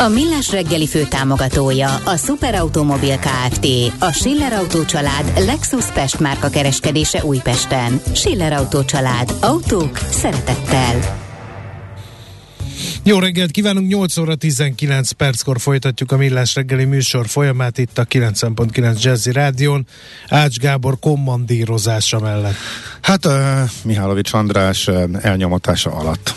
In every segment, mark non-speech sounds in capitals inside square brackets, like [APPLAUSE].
A Millás reggeli fő támogatója a Superautomobil KFT, a Schiller Auto család Lexus Pest márka kereskedése Újpesten. Schiller Auto család. Autók szeretettel. Jó reggelt kívánunk, 8 óra 19 perckor folytatjuk a Millás reggeli műsor folyamát itt a 90.9 Jazzy Rádión, Ács Gábor kommandírozása mellett. Hát uh, Mihálovics András uh, elnyomatása alatt.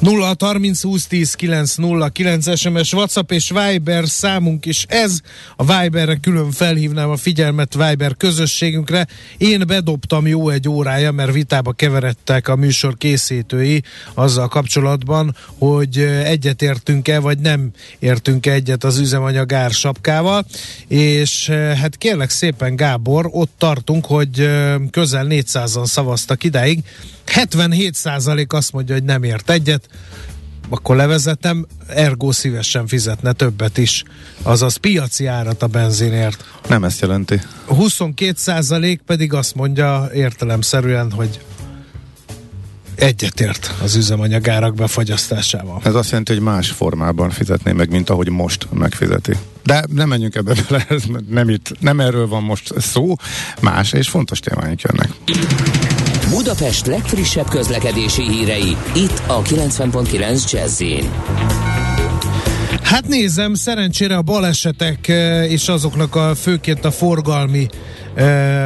0 30 20 10 9 0 9 SMS WhatsApp és Viber számunk is ez. A Viberre külön felhívnám a figyelmet Viber közösségünkre. Én bedobtam jó egy órája, mert vitába keveredtek a műsor készítői azzal kapcsolatban, hogy egyet értünk-e, vagy nem értünk-e egyet az üzemanyag ársapkával, és hát kérlek szépen Gábor, ott tartunk, hogy közel 400-an szavaztak idáig, 77% azt mondja, hogy nem ért egyet, akkor levezetem, ergo szívesen fizetne többet is, azaz piaci árat a benzinért. Nem ezt jelenti. 22% pedig azt mondja értelemszerűen, hogy egyetért az üzemanyagárak befagyasztásával. Ez azt jelenti, hogy más formában fizetné meg, mint ahogy most megfizeti. De nem menjünk ebbe bele, ez nem, itt, nem erről van most szó, más és fontos témáink jönnek. Budapest legfrissebb közlekedési hírei, itt a 90.9 jazz Hát nézem, szerencsére a balesetek és azoknak a főként a forgalmi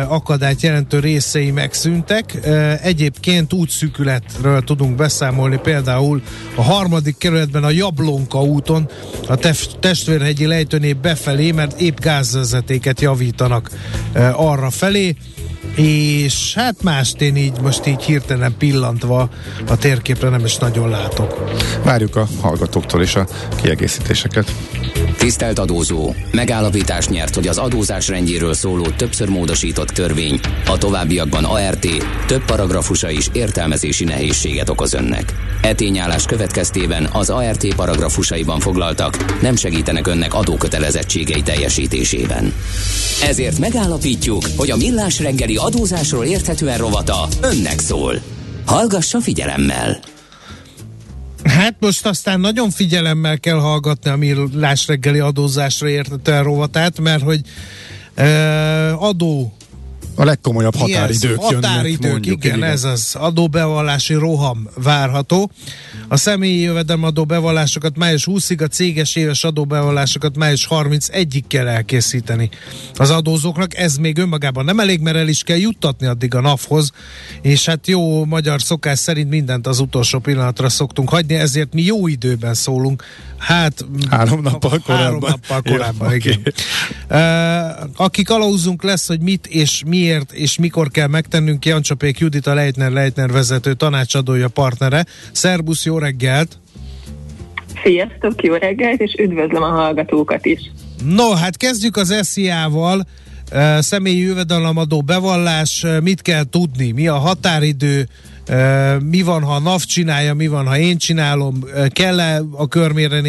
akadályt jelentő részei megszűntek. Egyébként útszűkületről tudunk beszámolni, például a harmadik kerületben a Jablonka úton a testvérhegyi lejtőnél befelé, mert épp gázvezetéket javítanak arra felé és hát mást én így most így hirtelen pillantva a térképre nem is nagyon látok. Várjuk a hallgatóktól is a kiegészítéseket. Tisztelt adózó! Megállapítást nyert, hogy az adózás rendjéről szóló többször módosított törvény a továbbiakban ART több paragrafusa is értelmezési nehézséget okoz önnek. E tényállás következtében az ART paragrafusaiban foglaltak nem segítenek önnek adókötelezettségei teljesítésében. Ezért megállapítjuk, hogy a Millás reggeli adózásról érthetően rovata önnek szól. Hallgassa figyelemmel! Hát most aztán nagyon figyelemmel kell hallgatni a Millás reggeli adózásra értetően rovatát, mert hogy uh, adó a legkomolyabb határidők yes, határidők, mondjuk, igen, igen, ez az adóbevallási roham várható. A személyi jövedelemadó bevallásokat május 20-ig, a céges éves adóbevallásokat május 31-ig kell elkészíteni az adózóknak. Ez még önmagában nem elég, mert el is kell juttatni addig a NAV-hoz, és hát jó magyar szokás szerint mindent az utolsó pillanatra szoktunk hagyni, ezért mi jó időben szólunk. Hát három nappal korábban. Három nappal korábban, ja, igen. Okay. Uh, akik alauzunk lesz, hogy mit és miért és mikor kell megtennünk, Jancsapék Judita Leitner Leitner vezető tanácsadója partnere. Szerbusz, jó reggelt! Sziasztok, jó reggelt, és üdvözlöm a hallgatókat is! No, hát kezdjük az SZIA-val. Személyi jövedelemadó bevallás, mit kell tudni, mi a határidő, mi van, ha a NAV csinálja, mi van, ha én csinálom, kell-e a körmére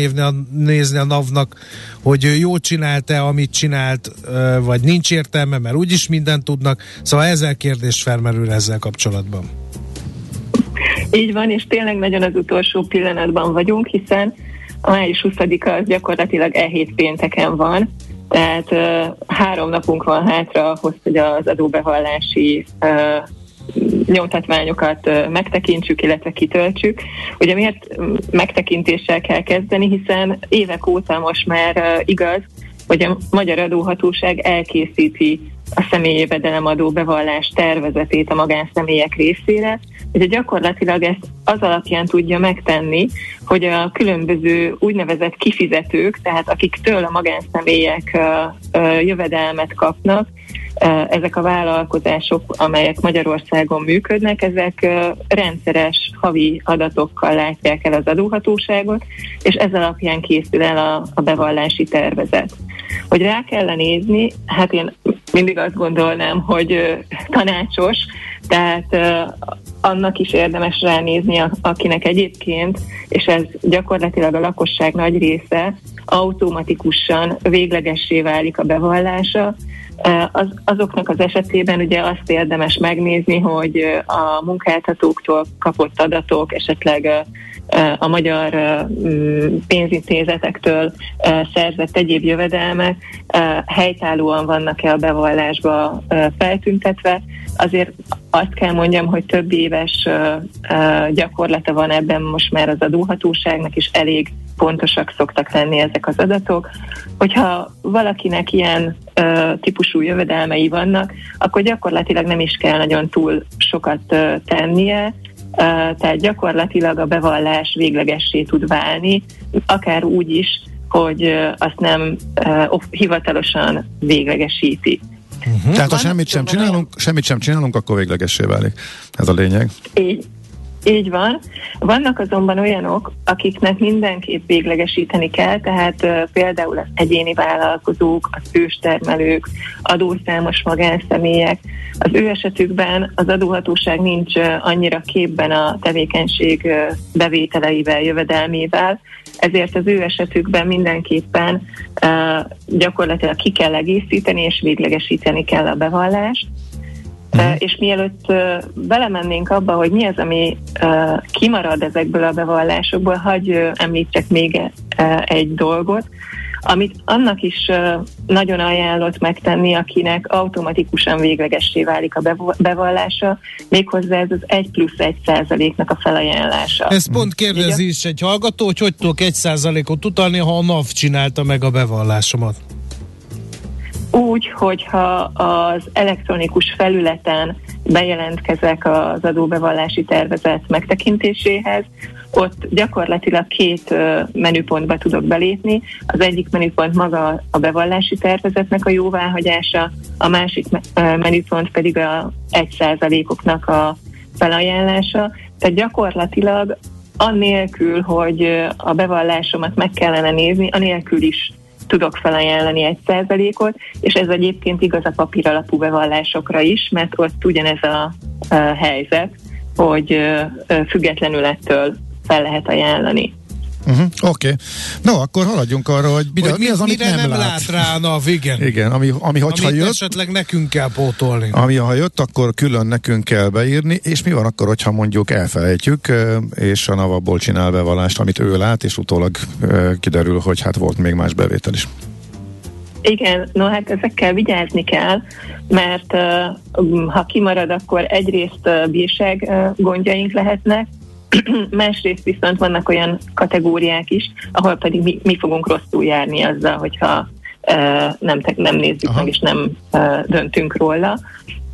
nézni a NAV-nak, hogy ő jól csinálta, amit csinált, vagy nincs értelme, mert úgyis mindent tudnak. Szóval ezer kérdés felmerül ezzel kapcsolatban. Így van, és tényleg nagyon az utolsó pillanatban vagyunk, hiszen a május 20-a az gyakorlatilag e hét pénteken van, tehát uh, három napunk van hátra ahhoz, hogy az adóbevallási uh, nyomtatványokat megtekintsük, illetve kitöltsük. Ugye miért megtekintéssel kell kezdeni, hiszen évek óta most már igaz, hogy a Magyar Adóhatóság elkészíti a személyi jövedelemadó bevallás tervezetét a magánszemélyek részére, hogy gyakorlatilag ezt az alapján tudja megtenni, hogy a különböző úgynevezett kifizetők, tehát akiktől a magánszemélyek jövedelmet kapnak, ezek a vállalkozások, amelyek Magyarországon működnek, ezek rendszeres havi adatokkal látják el az adóhatóságot, és ez alapján készül el a, a bevallási tervezet. Hogy rá kell nézni, hát én mindig azt gondolnám, hogy tanácsos, tehát annak is érdemes ránézni, akinek egyébként, és ez gyakorlatilag a lakosság nagy része, automatikusan véglegessé válik a bevallása, az, azoknak az esetében ugye azt érdemes megnézni, hogy a munkáltatóktól kapott adatok, esetleg a magyar pénzintézetektől szerzett egyéb jövedelmek helytállóan vannak-e a bevallásba feltüntetve. Azért azt kell mondjam, hogy több éves gyakorlata van ebben most már az adóhatóságnak, is elég pontosak szoktak lenni ezek az adatok. Hogyha valakinek ilyen típusú jövedelmei vannak, akkor gyakorlatilag nem is kell nagyon túl sokat tennie, tehát gyakorlatilag a bevallás véglegessé tud válni, akár úgy is, hogy azt nem hivatalosan véglegesíti. Uh-huh. Tehát ha semmit sem, csinálunk, semmit sem csinálunk, akkor véglegessé válik. Ez a lényeg. Így, így van. Vannak azonban olyanok, akiknek mindenképp véglegesíteni kell, tehát uh, például az egyéni vállalkozók, az őstermelők, adószámos magánszemélyek. Az ő esetükben az adóhatóság nincs uh, annyira képben a tevékenység uh, bevételeivel, jövedelmével, ezért az ő esetükben mindenképpen uh, gyakorlatilag ki kell egészíteni és véglegesíteni kell a bevallást. Uh, és mielőtt belemennénk abba, hogy mi az, ami kimarad ezekből a bevallásokból, hagyj említsek még egy dolgot, amit annak is nagyon ajánlott megtenni, akinek automatikusan véglegessé válik a bevallása, méghozzá ez az 1 plusz 1 százaléknak a felajánlása. Ez pont kérdezi is egy hallgató, hogy hogy tudok 1 százalékot utalni, ha a NAV csinálta meg a bevallásomat úgy, hogyha az elektronikus felületen bejelentkezek az adóbevallási tervezet megtekintéséhez, ott gyakorlatilag két menüpontba tudok belépni. Az egyik menüpont maga a bevallási tervezetnek a jóváhagyása, a másik menüpont pedig a 1%-oknak a felajánlása. Tehát gyakorlatilag annélkül, hogy a bevallásomat meg kellene nézni, anélkül is tudok felajánlani egy százalékot, és ez egyébként igaz a papír alapú bevallásokra is, mert ott ugyanez a, a helyzet, hogy függetlenül ettől fel lehet ajánlani. Uh-huh, Oké. Okay. No, akkor haladjunk arra, hogy, mi, hogy mi az, amit nem, nem lát. lát rá a NAV, igen. igen, ami, ami hogyha amit jött... esetleg nekünk kell pótolni. Ami ha jött, akkor külön nekünk kell beírni, és mi van akkor, hogyha mondjuk elfelejtjük, és a NAV abból csinál bevallást, amit ő lát, és utólag kiderül, hogy hát volt még más bevétel is. Igen, no hát ezekkel vigyázni kell, mert uh, ha kimarad, akkor egyrészt uh, bírság uh, gondjaink lehetnek, [CLEARS THROAT] Másrészt viszont vannak olyan kategóriák is, ahol pedig mi, mi fogunk rosszul járni azzal, hogyha uh, nem, nem nézzük Aha. meg és nem uh, döntünk róla.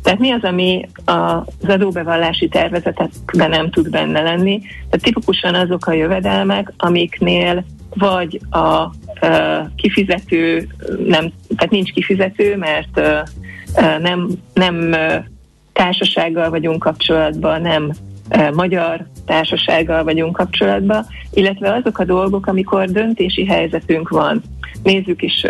Tehát mi az, ami az adóbevallási tervezetekben nem tud benne lenni? Tehát tipikusan azok a jövedelmek, amiknél vagy a uh, kifizető, nem, tehát nincs kifizető, mert uh, nem, nem uh, társasággal vagyunk kapcsolatban, nem magyar társasággal vagyunk kapcsolatban, illetve azok a dolgok, amikor döntési helyzetünk van. Nézzük is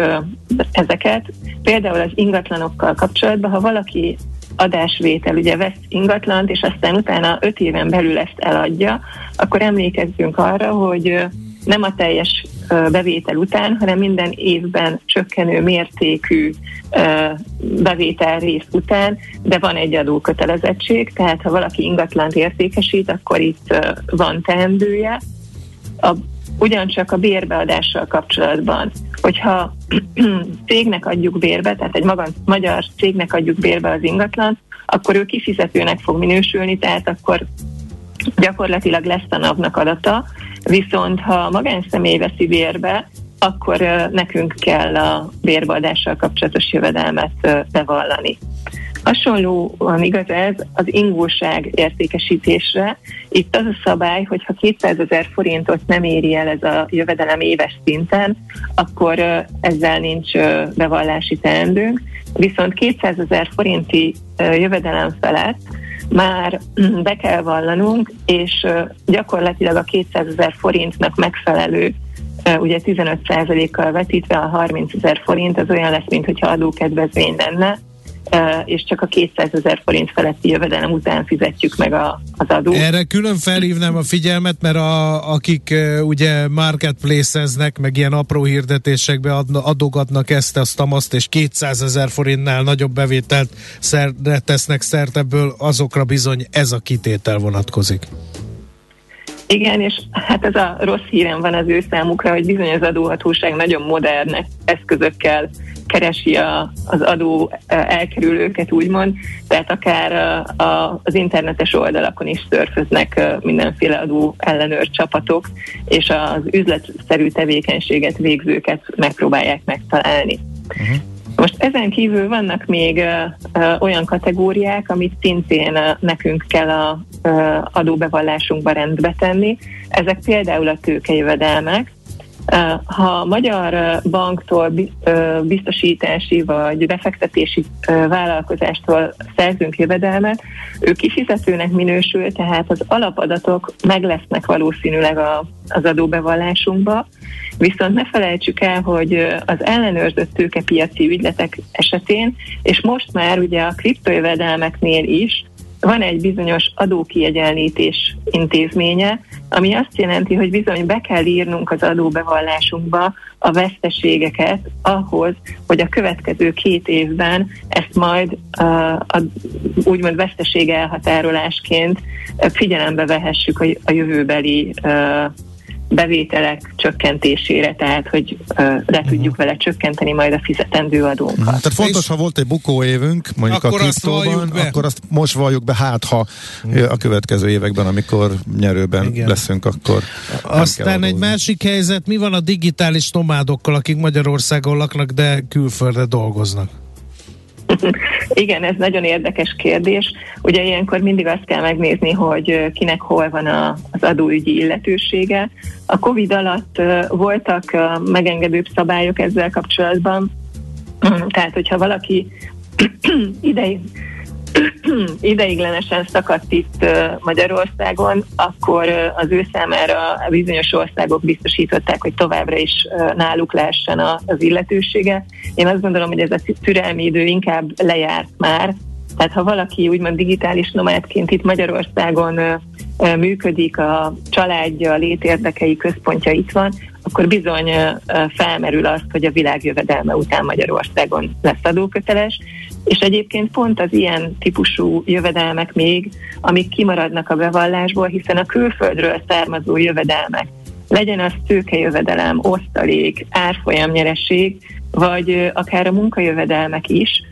ezeket. Például az ingatlanokkal kapcsolatban, ha valaki adásvétel, ugye vesz ingatlant, és aztán utána öt éven belül ezt eladja, akkor emlékezzünk arra, hogy nem a teljes bevétel után, hanem minden évben csökkenő mértékű bevétel rész után, de van egy adókötelezettség, tehát ha valaki ingatlant értékesít, akkor itt van teendője. A, ugyancsak a bérbeadással kapcsolatban, hogyha [CLEARS THROAT] cégnek adjuk bérbe, tehát egy maga, magyar cégnek adjuk bérbe az ingatlan, akkor ő kifizetőnek fog minősülni, tehát akkor gyakorlatilag lesz a napnak adata, viszont ha magánszemély veszi bérbe, akkor nekünk kell a bérbeadással kapcsolatos jövedelmet bevallani. Hasonlóan igaz ez az ingóság értékesítésre. Itt az a szabály, hogy ha 200 ezer forintot nem éri el ez a jövedelem éves szinten, akkor ezzel nincs bevallási teendőnk. Viszont 200 ezer forinti jövedelem felett már be kell vallanunk, és gyakorlatilag a 200 ezer forintnak megfelelő ugye 15%-kal vetítve a 30 ezer forint az olyan lesz, mint hogyha adókedvezmény lenne, és csak a 200 ezer forint feletti jövedelem után fizetjük meg a, az adót. Erre külön felhívnám a figyelmet, mert a, akik ugye marketplace-eznek, meg ilyen apró hirdetésekbe adna, adogatnak ezt, azt, azt, és 200 ezer forintnál nagyobb bevételt szer, tesznek szert ebből, azokra bizony ez a kitétel vonatkozik. Igen, és hát ez a rossz hírem van az ő számukra, hogy bizony az adóhatóság nagyon modern eszközökkel keresi a, az adó elkerülőket, úgymond, tehát akár a, a, az internetes oldalakon is szörföznek mindenféle adó ellenőr csapatok, és az üzletszerű tevékenységet végzőket megpróbálják megtalálni. Uh-huh. Most ezen kívül vannak még olyan kategóriák, amit szintén nekünk kell a adóbevallásunkba rendbe tenni. Ezek például a tőkejövedelmek, ha a magyar banktól biztosítási vagy befektetési vállalkozástól szerzünk jövedelmet, ő kifizetőnek minősül, tehát az alapadatok meg lesznek valószínűleg a, az adóbevallásunkba, viszont ne felejtsük el, hogy az ellenőrzött tőkepiaci ügyletek esetén, és most már ugye a kriptojövedelmeknél is van egy bizonyos adókiegyenlítés intézménye, ami azt jelenti, hogy bizony be kell írnunk az adóbevallásunkba a veszteségeket ahhoz, hogy a következő két évben ezt majd uh, a, úgymond veszteség elhatárolásként figyelembe vehessük a, a jövőbeli uh, bevételek csökkentésére, tehát hogy uh, le uh-huh. tudjuk vele csökkenteni majd a fizetendő adónkat. Uh-huh. Tehát fontos, ha volt egy bukóévünk, mondjuk akkor a kriptóban, azt akkor azt most valljuk be, hát ha uh-huh. a következő években, amikor nyerőben Igen. leszünk, akkor Aztán egy másik helyzet, mi van a digitális nomádokkal, akik Magyarországon laknak, de külföldre dolgoznak? Igen, ez nagyon érdekes kérdés. Ugye ilyenkor mindig azt kell megnézni, hogy kinek hol van a, az adóügyi illetősége. A COVID alatt voltak megengedőbb szabályok ezzel kapcsolatban, [CLEARS THROAT] tehát hogyha valaki [CLEARS THROAT] idei [CLEARS THROAT] ideiglenesen szakadt itt Magyarországon, akkor az ő számára a bizonyos országok biztosították, hogy továbbra is náluk lehessen az illetősége. Én azt gondolom, hogy ez a türelmi idő inkább lejárt már, tehát ha valaki úgymond digitális nomádként itt Magyarországon működik, a családja, a létérdekei központja itt van, akkor bizony felmerül azt, hogy a világ jövedelme után Magyarországon lesz adóköteles, és egyébként pont az ilyen típusú jövedelmek még, amik kimaradnak a bevallásból, hiszen a külföldről származó jövedelmek, legyen az tőkejövedelem, osztalék, árfolyamnyereség, vagy akár a munkajövedelmek is,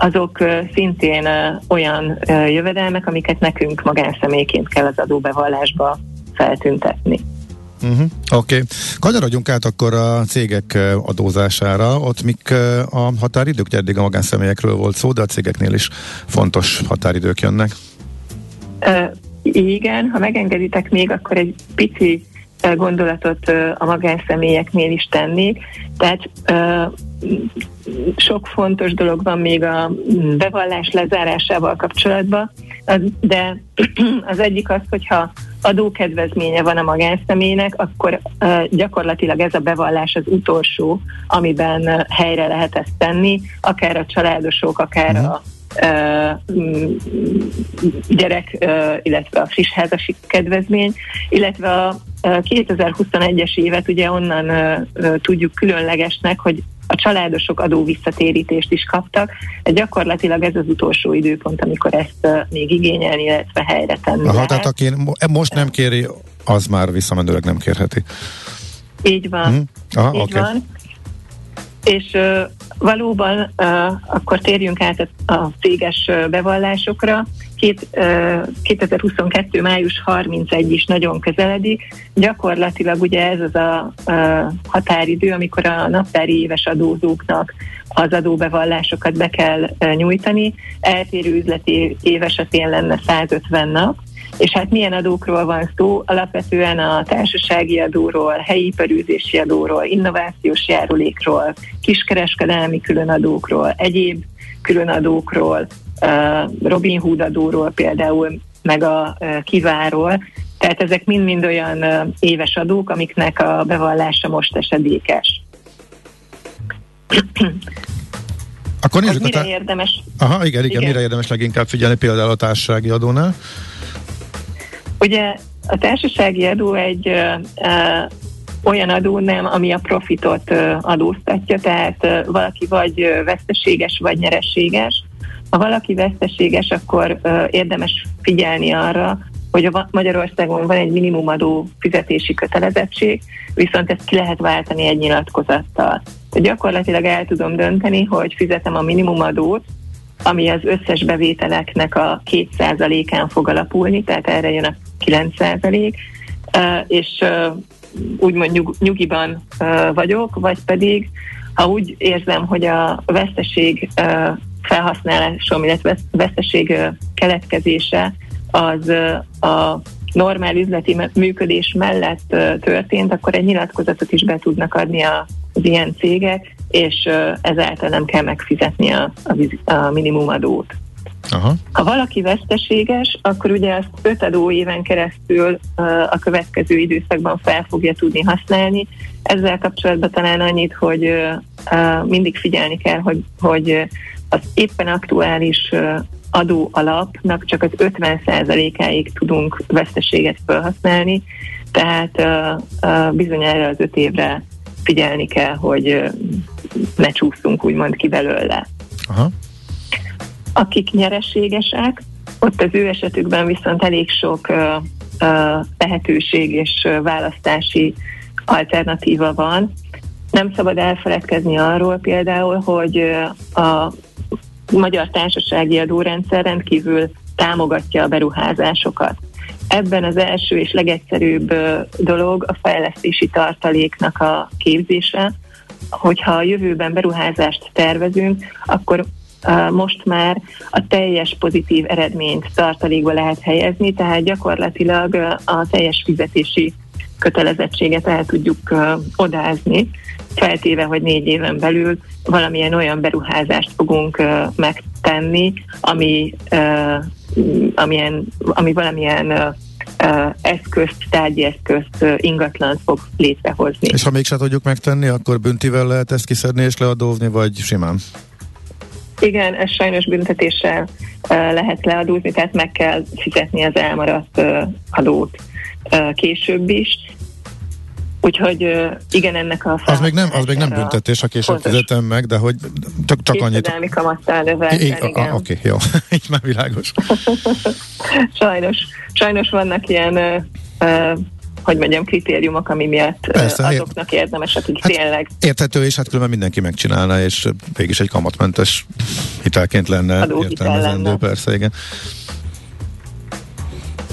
azok szintén olyan jövedelmek, amiket nekünk magánszemélyként kell az adóbevallásba feltüntetni. Uh-huh. Oké. Okay. Kanyarodjunk át akkor a cégek adózására. Ott mik a határidők? Ugye eddig a magánszemélyekről volt szó, de a cégeknél is fontos határidők jönnek. Uh, igen, ha megengeditek még, akkor egy pici gondolatot a magánszemélyeknél is tennék. Tehát sok fontos dolog van még a bevallás lezárásával kapcsolatban, de [CLEARS THROAT] az egyik az, hogyha adókedvezménye van a magánszemélynek, akkor gyakorlatilag ez a bevallás az utolsó, amiben helyre lehet ezt tenni, akár a családosok, akár a mhm gyerek, illetve a friss házasi kedvezmény, illetve a 2021-es évet ugye onnan tudjuk különlegesnek, hogy a családosok adó visszatérítést is kaptak. Gyakorlatilag ez az utolsó időpont, amikor ezt még igényelni, illetve helyre tenni Aha, lehet. tehát aki most nem kéri, az már visszamenőleg nem kérheti. Így van. Hmm. Aha, Így okay. van. És Valóban akkor térjünk át a céges bevallásokra. Két, 2022. május 31 is nagyon közeledik. Gyakorlatilag ugye ez az a határidő, amikor a naptári éves adózóknak az adóbevallásokat be kell nyújtani. Eltérő üzleti év esetén lenne 150 nap és hát milyen adókról van szó? Alapvetően a társasági adóról, helyi iparűzési adóról, innovációs járulékról, kiskereskedelmi különadókról, egyéb különadókról, Robin Hood adóról például, meg a kiváról. Tehát ezek mind-mind olyan éves adók, amiknek a bevallása most esedékes. Akkor nézzük mire a tá- érdemes? Aha, igen, igen, igen, mire érdemes leginkább figyelni például a társasági adónál? Ugye a társasági adó egy ö, ö, olyan adó nem, ami a profitot ö, adóztatja, tehát ö, valaki vagy ö, veszteséges, vagy nyereséges. Ha valaki veszteséges, akkor ö, érdemes figyelni arra, hogy a Magyarországon van egy minimumadó fizetési kötelezettség, viszont ezt ki lehet váltani egy nyilatkozattal. Tehát gyakorlatilag el tudom dönteni, hogy fizetem a minimumadót, ami az összes bevételeknek a 2%-án fog alapulni, tehát erre jön a 9%, és úgymond nyug, nyugiban vagyok, vagy pedig ha úgy érzem, hogy a veszteség felhasználásom, illetve veszteség keletkezése az a normál üzleti működés mellett történt, akkor egy nyilatkozatot is be tudnak adni az ilyen cégek, és ezáltal nem kell megfizetni a, a, a minimumadót. Aha. Ha valaki veszteséges, akkor ugye azt öt adó éven keresztül a következő időszakban fel fogja tudni használni. Ezzel kapcsolatban talán annyit, hogy mindig figyelni kell, hogy, hogy az éppen aktuális adó alapnak csak az 50%-áig tudunk veszteséget felhasználni, tehát bizony erre az öt évre figyelni kell, hogy ne csúszunk úgymond ki belőle. Aha. Akik nyereségesek, ott az ő esetükben viszont elég sok uh, uh, lehetőség és választási alternatíva van. Nem szabad elfeledkezni arról például, hogy a magyar társasági adórendszer rendkívül támogatja a beruházásokat. Ebben az első és legegyszerűbb dolog a fejlesztési tartaléknak a képzése, hogyha a jövőben beruházást tervezünk, akkor most már a teljes pozitív eredményt tartalékba lehet helyezni, tehát gyakorlatilag a teljes fizetési kötelezettséget el tudjuk odázni, feltéve, hogy négy éven belül valamilyen olyan beruházást fogunk megtenni, ami, amilyen, ami valamilyen eszközt, tárgyi eszközt, ingatlan fog létrehozni. És ha mégsem tudjuk megtenni, akkor büntivel lehet ezt kiszedni és leadózni, vagy simán? Igen, ez sajnos büntetéssel lehet leadózni, tehát meg kell fizetni az elmaradt adót később is. Úgyhogy igen, ennek a Az még nem, az még nem büntetés, ha később fizetem meg, de hogy csak, csak annyit. kamattal növelten, Oké, jó, [LAUGHS] így már világos. [LAUGHS] sajnos, sajnos vannak ilyen hogy mondjam, kritériumok, ami miatt Persze, azoknak érdemes, akik hát tényleg... Érthető, és hát különben mindenki megcsinálna, és mégis egy kamatmentes hitelként lenne értelmezendő, lenne. persze, igen.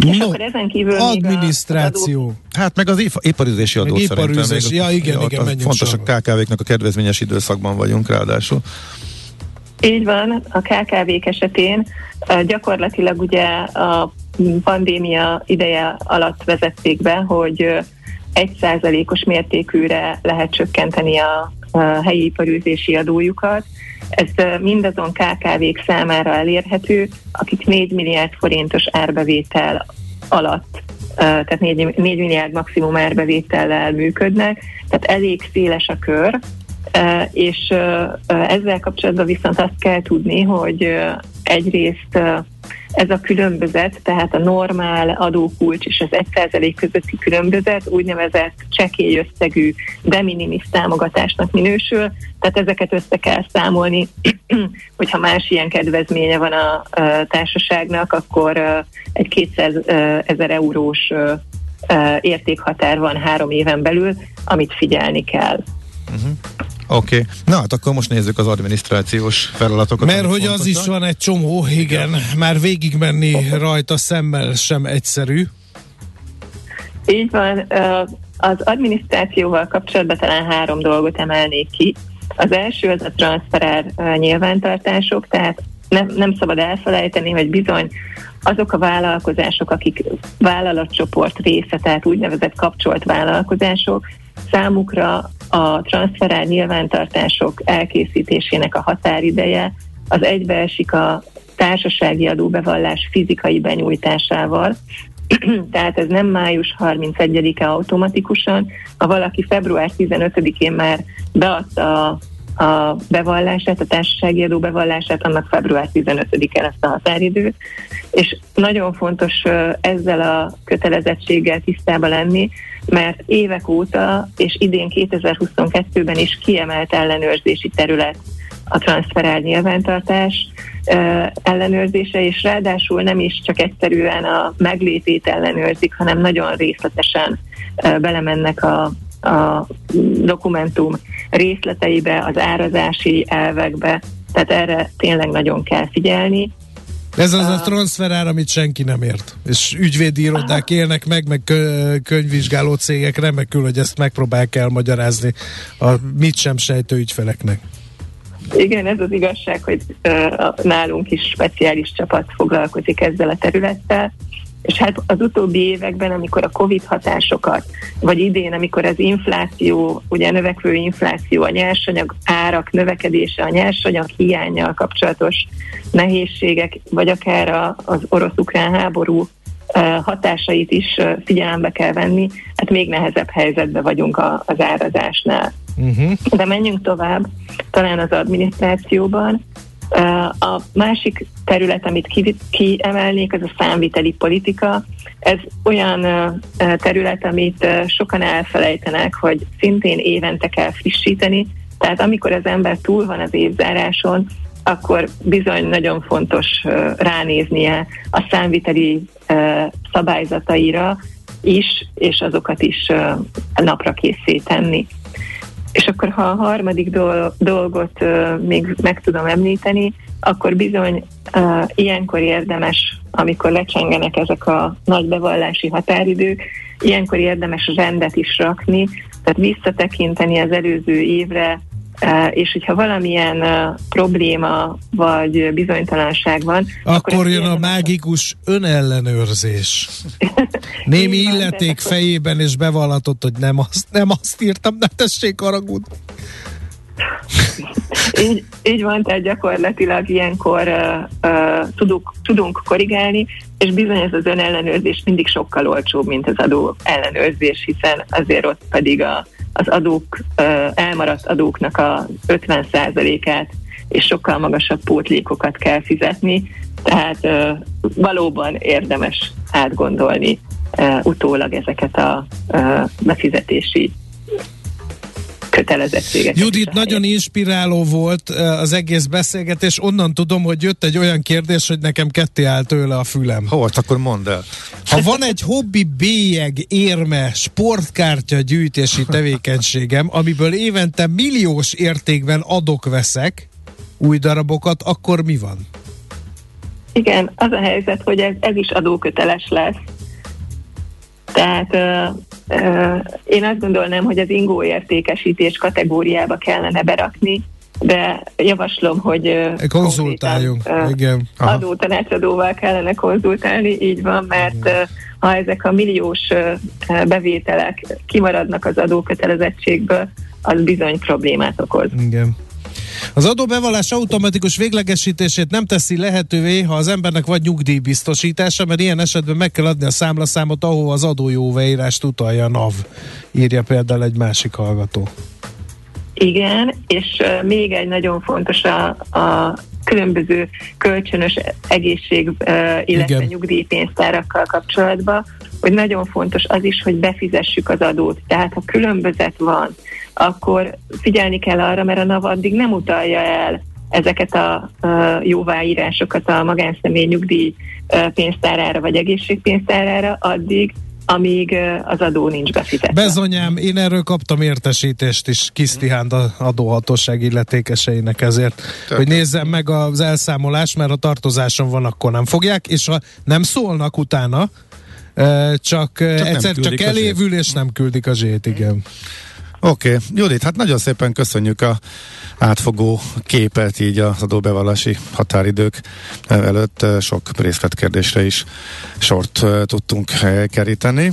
És no, akkor ezen kívül adminisztráció. Adó... Hát meg az iparüzési adó szerintem. Még, ja, igen, igen, igen Fontos sorba. a KKV-knak a kedvezményes időszakban vagyunk ráadásul. Így van, a KKV-k esetén gyakorlatilag ugye a pandémia ideje alatt vezették be, hogy egy százalékos mértékűre lehet csökkenteni a, a helyi iparűzési adójukat. Ez mindazon KKV-k számára elérhető, akik 4 milliárd forintos árbevétel alatt, tehát 4, 4 milliárd maximum árbevétellel működnek, tehát elég széles a kör, és ezzel kapcsolatban viszont azt kell tudni, hogy egyrészt ez a különbözet, tehát a normál adókulcs és az 1% közötti különbözet úgynevezett csekély összegű de minimis támogatásnak minősül, tehát ezeket össze kell számolni, [CLEARS THROAT] hogyha más ilyen kedvezménye van a, társaságnak, akkor egy 200 ezer eurós értékhatár van három éven belül, amit figyelni kell. Uh-huh. Oké, okay. na hát akkor most nézzük az adminisztrációs feladatokat. Mert hogy fontosak. az is van egy csomó, igen, igen. már végigmenni rajta szemmel sem egyszerű. Így van, az adminisztrációval kapcsolatban talán három dolgot emelnék ki. Az első az a transferár nyilvántartások, tehát nem, nem szabad elfelejteni, hogy bizony azok a vállalkozások, akik vállalatcsoport része, tehát úgynevezett kapcsolt vállalkozások, számukra a transferál nyilvántartások elkészítésének a határideje az egybeesik a társasági adóbevallás fizikai benyújtásával, [CLEARS THROAT] tehát ez nem május 31-e automatikusan, ha valaki február 15-én már beadta a a bevallását, a társasági adó bevallását, annak február 15-e lesz a határidő, és nagyon fontos ezzel a kötelezettséggel tisztába lenni, mert évek óta, és idén 2022-ben is kiemelt ellenőrzési terület a transferált nyilvántartás ellenőrzése, és ráadásul nem is csak egyszerűen a meglétét ellenőrzik, hanem nagyon részletesen belemennek a, a dokumentum részleteibe, az árazási elvekbe, tehát erre tényleg nagyon kell figyelni. Ez az a transferár, amit senki nem ért. És ügyvédi irodák élnek meg, meg könyvvizsgáló cégek remekül, hogy ezt megpróbálják elmagyarázni a mit sem sejtő ügyfeleknek. Igen, ez az igazság, hogy uh, nálunk is speciális csapat foglalkozik ezzel a területtel, és hát az utóbbi években, amikor a Covid hatásokat, vagy idén, amikor az infláció, ugye a növekvő infláció, a nyersanyag árak növekedése, a nyersanyag hiányjal kapcsolatos nehézségek, vagy akár az orosz-ukrán háború hatásait is figyelembe kell venni, hát még nehezebb helyzetben vagyunk az árazásnál. Uh-huh. De menjünk tovább, talán az adminisztrációban. A másik terület, amit kiemelnék, az a számviteli politika. Ez olyan terület, amit sokan elfelejtenek, hogy szintén évente kell frissíteni, tehát amikor az ember túl van az évzáráson, akkor bizony nagyon fontos ránéznie a számviteli szabályzataira is, és azokat is napra készé tenni. És akkor ha a harmadik dolgot még meg tudom említeni, akkor bizony uh, ilyenkor érdemes, amikor lecsengenek ezek a nagy bevallási határidők, ilyenkor érdemes rendet is rakni, tehát visszatekinteni az előző évre, és hogyha valamilyen probléma vagy bizonytalanság van, akkor, akkor jön a mágikus önellenőrzés. [LAUGHS] Némi illeték fejében, és bevallatott, hogy nem azt, nem azt írtam, ne tessék haragudni. [LAUGHS] így, így van, tehát gyakorlatilag ilyenkor uh, uh, tudunk, tudunk korrigálni, és bizony ez az önellenőrzés mindig sokkal olcsóbb, mint az adó ellenőrzés, hiszen azért ott pedig a az adók, elmaradt adóknak a 50%-át és sokkal magasabb pótlékokat kell fizetni, tehát valóban érdemes átgondolni utólag ezeket a befizetési kötelezettséget. Judit, nagyon inspiráló volt az egész beszélgetés. Onnan tudom, hogy jött egy olyan kérdés, hogy nekem ketté állt tőle a fülem. Hogy, akkor mondd el. Ha van egy hobbi bélyeg, érme, sportkártya gyűjtési [LAUGHS] tevékenységem, amiből évente milliós értékben adok-veszek új darabokat, akkor mi van? Igen, az a helyzet, hogy ez, ez is adóköteles lesz. Tehát én azt gondolnám, hogy az ingó értékesítés kategóriába kellene berakni, de javaslom, hogy konzultáljunk, igen. Adótanácsadóval kellene konzultálni, így van, mert igen. ha ezek a milliós bevételek kimaradnak az adókötelezettségből, az bizony problémát okoz. Igen. Az adóbevallás automatikus véglegesítését nem teszi lehetővé, ha az embernek vagy nyugdíjbiztosítása, mert ilyen esetben meg kell adni a számlaszámot, ahol az adójóveírást utalja a NAV, írja például egy másik hallgató. Igen, és még egy nagyon fontos a, a különböző kölcsönös egészség, illetve Igen. nyugdíjpénztárakkal kapcsolatban, hogy nagyon fontos az is, hogy befizessük az adót. Tehát ha különbözet van, akkor figyelni kell arra, mert a NAV addig nem utalja el ezeket a, a jóváírásokat a magánszemély nyugdíj pénztárára vagy egészségpénztárára, addig, amíg az adó nincs befizetve. Bezonyám, én erről kaptam értesítést is Kisztihánd adóhatóság illetékeseinek ezért, Tök. hogy nézzem meg az elszámolás, mert a tartozáson van, akkor nem fogják, és ha nem szólnak utána, csak, csak egyszer csak elévül, és nem küldik a zsét, igen. Oké, okay. Judit, hát nagyon szépen köszönjük a átfogó képet így az adóbevallási határidők előtt. Sok részletkérdésre is sort tudtunk keríteni.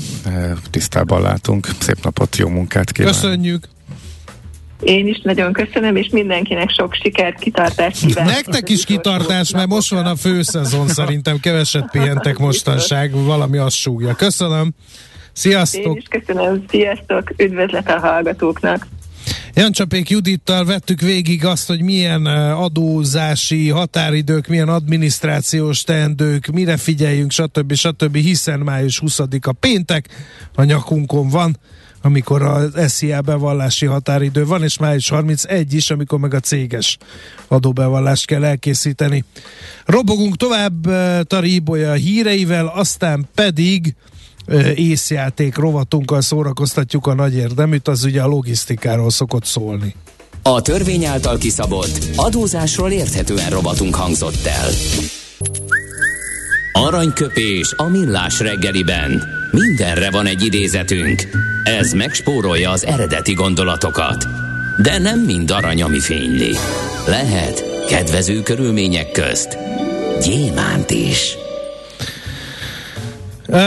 Tisztában látunk. Szép napot, jó munkát kívánok. Köszönjük! Én is nagyon köszönöm, és mindenkinek sok sikert, kitartást kívánok. Nektek is kitartás, mert most van a főszezon, szerintem keveset pihentek mostanság, valami azt súgja. Köszönöm! Sziasztok! Én is köszönöm, sziasztok, üdvözlet a hallgatóknak! Jancsapék Judittal vettük végig azt, hogy milyen adózási határidők, milyen adminisztrációs teendők, mire figyeljünk, stb. stb. hiszen május 20-a péntek, a nyakunkon van, amikor az SZIA bevallási határidő van, és május 31 is, amikor meg a céges adóbevallást kell elkészíteni. Robogunk tovább Tari Ibolya híreivel, aztán pedig észjáték rovatunkkal szórakoztatjuk a nagy érdeműt, az ugye a logisztikáról szokott szólni. A törvény által kiszabott adózásról érthetően rovatunk hangzott el. Aranyköpés a millás reggeliben. Mindenre van egy idézetünk. Ez megspórolja az eredeti gondolatokat. De nem mind arany, ami fényli. Lehet kedvező körülmények közt gyémánt is.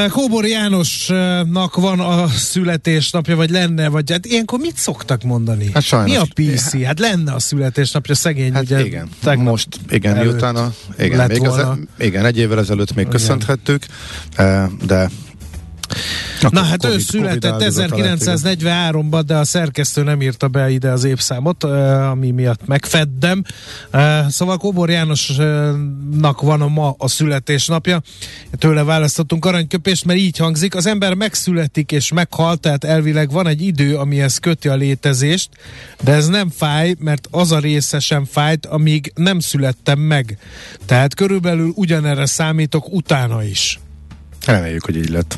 Kóbor Jánosnak van a születésnapja, vagy lenne, vagy hát ilyenkor mit szoktak mondani? Hát sajnos. Mi a PC? Hát lenne a születésnapja, szegény hát ugye. igen, most, igen, miután a, igen, még az, igen, egy évvel ezelőtt még köszönthettük, de akkor Na hát COVID, ő született 1943-ban, de a szerkesztő nem írta be ide az évszámot, ami miatt megfeddem. Szóval Kóbor Jánosnak van a ma a születésnapja. Tőle választottunk aranyköpést, mert így hangzik. Az ember megszületik és meghal, tehát elvileg van egy idő, amihez köti a létezést, de ez nem fáj, mert az a része sem fájt, amíg nem születtem meg. Tehát körülbelül ugyanerre számítok utána is. Reméljük, hogy így lett.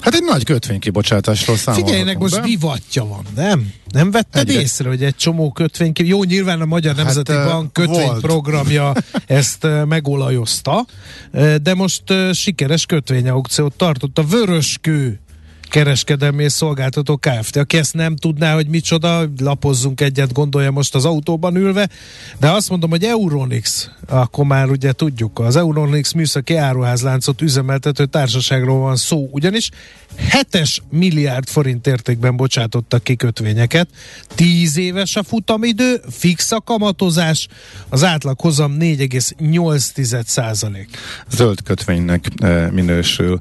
Hát egy nagy kötvénykibocsátásról számolhatunk Figyeljenek, most divatja van, nem? Nem vetted Egyre. észre, hogy egy csomó kötvény, jó, nyilván a Magyar hát, Nemzeti hát, Bank kötvényprogramja [LAUGHS] ezt megolajozta, de most sikeres kötvényaukciót tartott a Vöröskő kereskedelmi és szolgáltató Kft. Aki ezt nem tudná, hogy micsoda, lapozzunk egyet, gondolja most az autóban ülve, de azt mondom, hogy Euronix, akkor már ugye tudjuk, az Euronix műszaki áruházláncot üzemeltető társaságról van szó, ugyanis 7 milliárd forint értékben bocsátottak ki kötvényeket, 10 éves a futamidő, fix a kamatozás, az átlaghozam 4,8 százalék. Zöld kötvénynek e, minősül.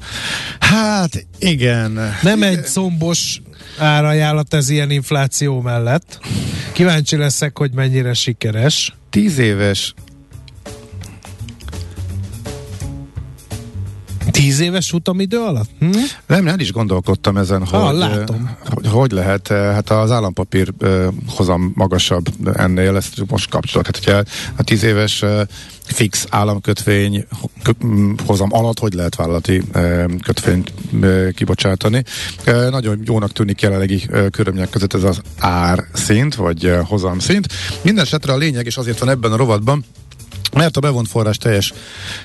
Hát igen. Nem egy combos árajánlat ez ilyen infláció mellett. Kíváncsi leszek, hogy mennyire sikeres. 10 éves Tíz éves futamidő alatt? Hm? Nem, nem is gondolkodtam ezen, ah, hogy, látom. hogy hogy lehet, hát az állampapír hozam magasabb ennél, ezt most kapcsolat. Hát, hogyha a tíz éves fix államkötvény hozam alatt, hogy lehet vállalati kötvényt kibocsátani. Nagyon jónak tűnik jelenlegi körülmények között ez az ár szint, vagy hozam szint. Minden esetre a lényeg, és azért van ebben a rovatban, mert a bevont forrás teljes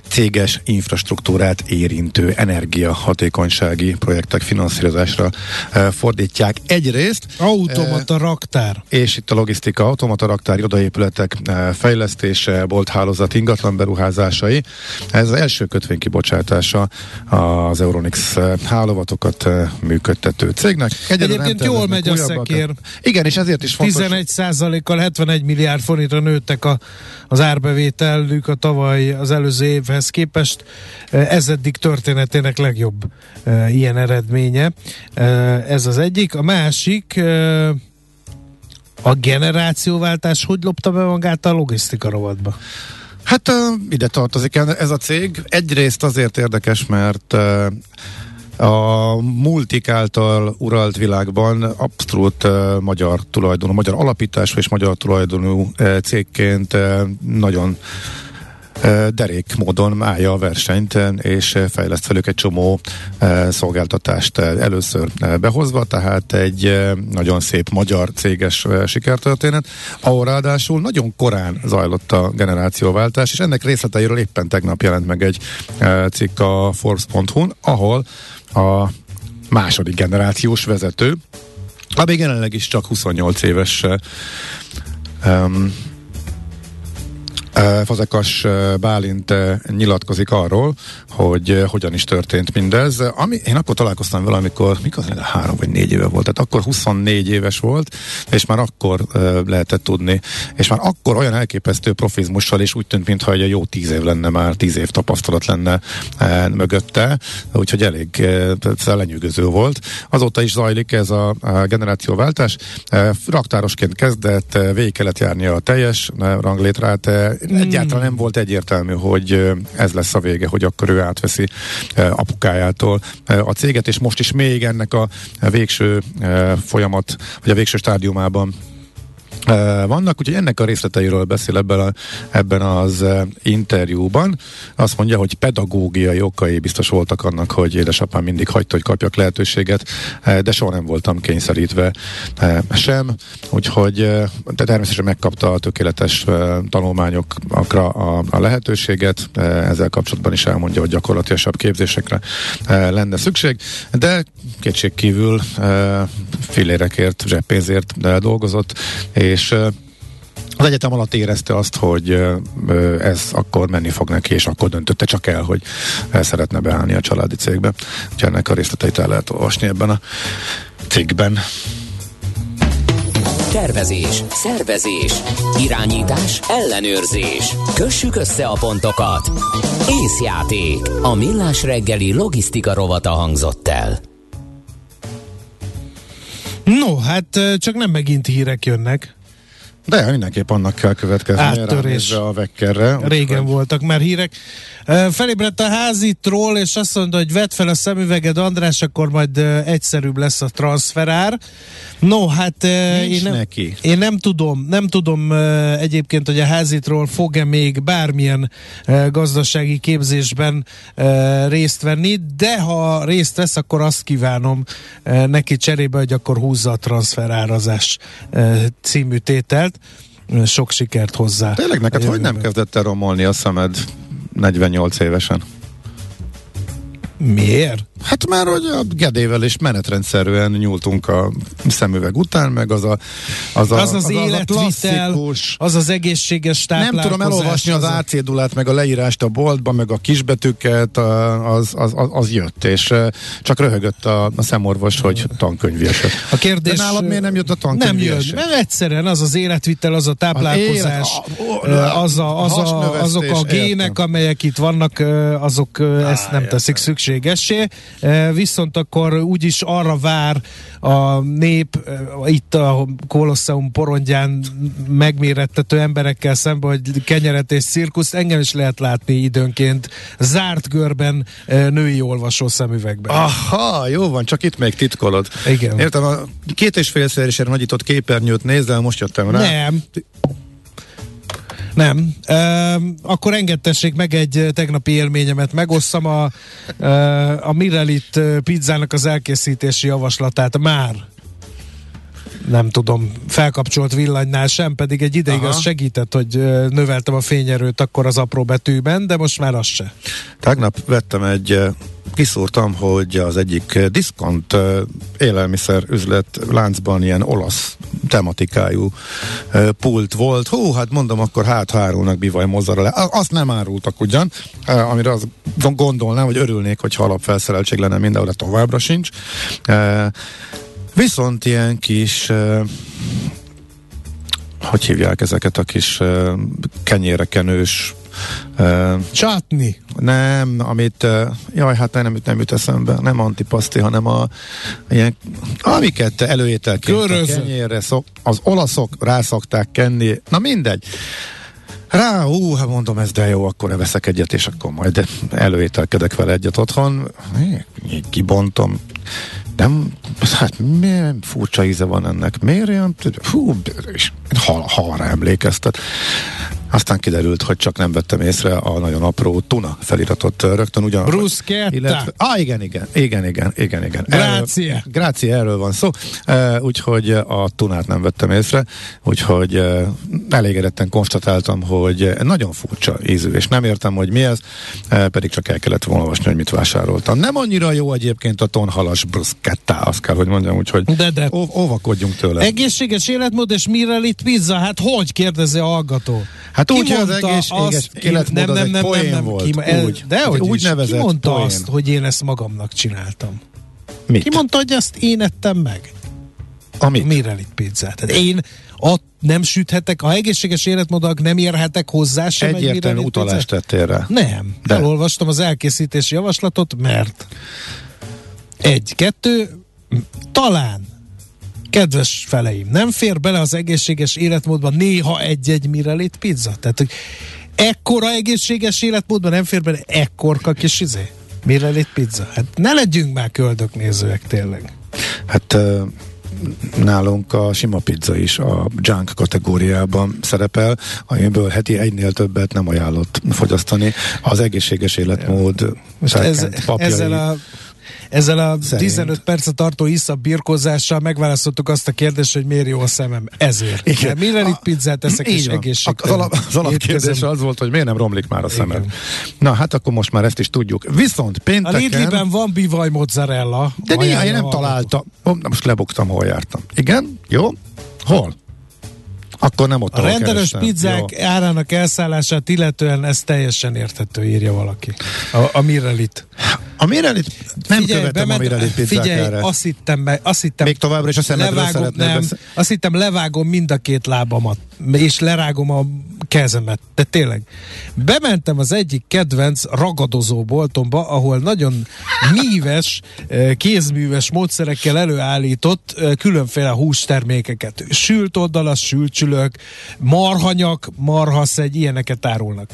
céges infrastruktúrát érintő energiahatékonysági projektek finanszírozásra e, fordítják egyrészt. Automata e, raktár. És itt a logisztika, automata raktár, irodaépületek e, fejlesztése, bolthálózat, ingatlan beruházásai. Ez az első kötvény kibocsátása az Euronix hálózatokat e, működtető cégnek. Egyedül Egyébként jól megy a szekér. Igen, és ezért is fontos. 11 kal 71 milliárd forintra nőttek a, az árbevétel növelnünk a tavaly az előző évhez képest. Ez eddig történetének legjobb e, ilyen eredménye. E, ez az egyik. A másik a generációváltás hogy lopta be magát a logisztika rovatba? Hát ide tartozik ez a cég. Egyrészt azért érdekes, mert a multik által uralt világban abszolút uh, magyar tulajdonú, magyar alapítású és magyar tulajdonú uh, cégként uh, nagyon derék módon állja a versenyt, és fejleszt velük egy csomó szolgáltatást először behozva, tehát egy nagyon szép magyar céges sikertörténet, ahol ráadásul nagyon korán zajlott a generációváltás, és ennek részleteiről éppen tegnap jelent meg egy cikk a Forbes.hu-n, ahol a második generációs vezető, ami jelenleg is csak 28 éves um, Fazekas Bálint nyilatkozik arról, hogy hogyan is történt mindez. Ami, én akkor találkoztam vele, amikor, mikor három vagy négy éve volt, tehát akkor 24 éves volt, és már akkor lehetett tudni, és már akkor olyan elképesztő profizmussal, és úgy tűnt, mintha egy jó tíz év lenne már, tíz év tapasztalat lenne mögötte, úgyhogy elég lenyűgöző volt. Azóta is zajlik ez a, generációváltás. Raktárosként kezdett, végig kellett járni a teljes ranglétrát. Egyáltalán nem volt egyértelmű, hogy ez lesz a vége, hogy akkor ő átveszi apukájától a céget, és most is még ennek a végső folyamat, vagy a végső stádiumában vannak, úgyhogy ennek a részleteiről beszél ebben, a, ebben az interjúban. Azt mondja, hogy pedagógiai okai biztos voltak annak, hogy édesapám mindig hagyta, hogy kapjak lehetőséget, de soha nem voltam kényszerítve sem, úgyhogy de természetesen megkapta a tökéletes tanulmányokra a, a lehetőséget, ezzel kapcsolatban is elmondja, hogy gyakorlatilasabb képzésekre lenne szükség, de kétségkívül filérekért, zseppénzért dolgozott, és az egyetem alatt érezte azt, hogy ez akkor menni fog neki, és akkor döntötte csak el, hogy el szeretne beállni a családi cégbe. Úgyhogy ennek a részleteit el lehet olvasni ebben a cikkben. Tervezés, szervezés, irányítás, ellenőrzés. Kössük össze a pontokat. Észjáték. A millás reggeli logisztika rovata hangzott el. No, hát csak nem megint hírek jönnek. De mindenképp annak kell következni. Áttörés. A vekkerre. Régen voltak már hírek. Felébredt a házitról, és azt mondta, hogy vedd fel a szemüveged, András, akkor majd egyszerűbb lesz a transferár. No, hát én nem, neki. én nem tudom, nem tudom egyébként, hogy a házitról fog-e még bármilyen gazdasági képzésben részt venni, de ha részt vesz, akkor azt kívánom neki cserébe, hogy akkor húzza a transferárazás című tételt sok sikert hozzá. Tényleg neked hogy nem kezdett el romolni a szemed 48 évesen? Miért? Hát már, hogy a Gedével is menetrendszerűen nyúltunk a szemüveg után, meg az a az, a, az, az, az életvitel, az, az az egészséges táplálkozás. Nem tudom elolvasni az, az ácédulát, meg a leírást a boltba, meg a kisbetűket, az, az, az, az jött, és csak röhögött a, a szemorvos, hogy tankönyvi esett. A kérdés... De nálad miért nem jött a tankönyvi Nem jött, mert egyszerűen az az életvitel, az a táplálkozás, az a, az a, azok a gének, értem. amelyek itt vannak, azok ezt nem teszik szükségessé viszont akkor úgyis arra vár a nép itt a Kolosseum porondján megmérettető emberekkel szemben, hogy kenyeret és cirkusz, engem is lehet látni időnként zárt görben női olvasó szemüvegben. Aha, jó van, csak itt még titkolod. Igen. Értem, a két és félszeresen nagyított képernyőt nézzel, most jöttem rá. Nem. Nem. E, akkor engedtessék meg egy tegnapi élményemet. Megosszam a, a Mirelit pizzának az elkészítési javaslatát már nem tudom, felkapcsolt villanynál sem, pedig egy ideig Aha. az segített, hogy növeltem a fényerőt akkor az apró betűben, de most már az se. Tegnap vettem egy kiszúrtam, hogy az egyik diszkont élelmiszer üzlet láncban ilyen olasz tematikájú pult volt. Hú, hát mondom, akkor hát hárulnak bivaj mozzarra le. Azt nem árultak ugyan, amire azt gondolnám, hogy örülnék, hogy alapfelszereltség lenne mindenhol, de továbbra sincs. Viszont ilyen kis hogy hívják ezeket a kis kenyérekenős Uh, Csátni? Nem, amit, uh, jaj, hát nem, nem jut eszembe, nem antipaszti, hanem a ilyen, amiket előételként Köröző. a kenyérre szok, az olaszok rászokták kenni, na mindegy. Rá, ú, hát mondom, ez de jó, akkor veszek egyet, és akkor majd előételkedek vele egyet otthon. Kibontom. Nem, hát milyen furcsa íze van ennek. Miért olyan? Hú, és hal, halra emlékeztet. Aztán kiderült, hogy csak nem vettem észre a nagyon apró tuna feliratot rögtön ugyan. Bruschetta. Illetve, ah, igen, igen, igen, igen, igen, igen. Grazie. Erről, grazie, erről van szó. Uh, úgyhogy a tunát nem vettem észre, úgyhogy uh, elégedetten konstatáltam, hogy nagyon furcsa ízű, és nem értem, hogy mi ez, uh, pedig csak el kellett volna olvasni, hogy mit vásároltam. Nem annyira jó egyébként a tonhalas bruschetta, azt kell, hogy mondjam, úgyhogy de, de. Óvakodjunk tőle. Egészséges életmód, és mire itt pizza? Hát hogy kérdezi a hallgató? Hát Ki úgy, hogy az egészséges azt- életmód nem, nem, egy nem, nem, nem, volt. Ki, ez, úgy, de hogy úgy nevezett ki mondta poén. azt, hogy én ezt magamnak csináltam? Mit? Ki mondta, hogy ezt én ettem meg? Amit? Mire itt pizzát? Tehát én ott nem süthetek, ha egészséges életmódok nem érhetek hozzá sem egy Egyértelmű Mirelit utalást tettél rá. Nem. De. Elolvastam az elkészítési javaslatot, mert egy, kettő, talán kedves feleim, nem fér bele az egészséges életmódban néha egy-egy Mirelit pizza? Tehát, hogy ekkora egészséges életmódban nem fér bele ekkorka kis izé? Mirelit pizza? Hát ne legyünk már köldöknézőek tényleg. Hát nálunk a sima pizza is a junk kategóriában szerepel, amiből heti egynél többet nem ajánlott fogyasztani. Az egészséges életmód Most ez, papjai. ezzel a ezzel a Szerint. 15 percet tartó iszap birkózással megválaszoltuk azt a kérdést, hogy miért jó a szemem. Ezért. Igen. Mire itt pizzát eszek, és egészségtelen. Az, alap, az alapkérdés az volt, hogy miért nem romlik már a szemed. Igen. Na hát akkor most már ezt is tudjuk. Viszont A pénteken... Lidliben van bivaj mozzarella. De néha én nem a találtam. Na most lebuktam, hol jártam. Igen? Jó? Hol? Akkor nem ott, A rendelős kerestem. pizzák Jó. árának elszállását illetően ez teljesen érthető, írja valaki. A, a Mirelit. A Mirelit, nem követem a Mirelit figyelj, azt hittem, meg, azt hittem Még továbbra is a szemedről levágom, nem, beszélni. azt hittem levágom mind a két lábamat, és lerágom a kezemet, de tényleg. Bementem az egyik kedvenc ragadozó boltomba, ahol nagyon míves, eh, kézműves módszerekkel előállított eh, különféle hústermékeket. Sült oldalas, sült csülök, marhanyak, marhaszegy, ilyeneket árulnak.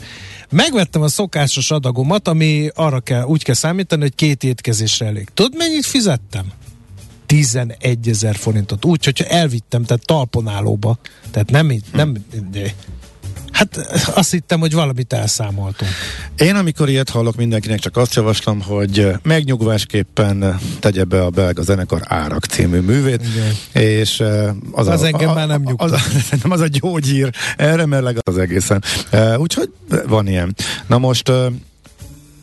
Megvettem a szokásos adagomat, ami arra kell, úgy kell számítani, hogy két étkezésre elég. Tudod, mennyit fizettem? 11 ezer forintot. Úgy, hogyha elvittem, tehát talponálóba. Tehát nem, nem, de, hát azt hittem, hogy valamit elszámoltunk. Én, amikor ilyet hallok mindenkinek, csak azt javaslom, hogy megnyugvásképpen tegye be a belga zenekar Árak című művét, Igen. és az, Az a, engem már nem nyugtat. az, [LAUGHS] nem az a gyógyír erre, mert legalább az egészen. Úgyhogy van ilyen. Na most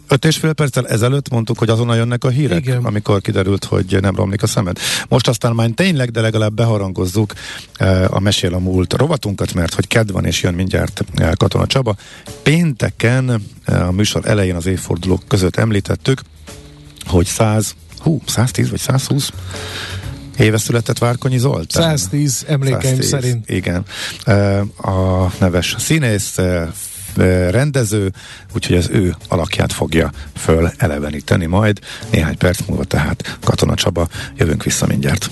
Öt és fél perccel ezelőtt mondtuk, hogy azonnal jönnek a hírek, Igen. amikor kiderült, hogy nem romlik a szemed. Most aztán már tényleg, de legalább beharangozzuk eh, a Mesél a múlt rovatunkat, mert hogy kedv van és jön mindjárt eh, Katona Csaba. Pénteken eh, a műsor elején az évfordulók között említettük, hogy 100, hú, 110 vagy 120 éve született Várkonyi Zoltán. 110 emlékeim 110, szerint. Igen. A neves színész, rendező, úgyhogy az ő alakját fogja föl eleveníteni majd. Néhány perc múlva tehát Katona Csaba, jövünk vissza mindjárt.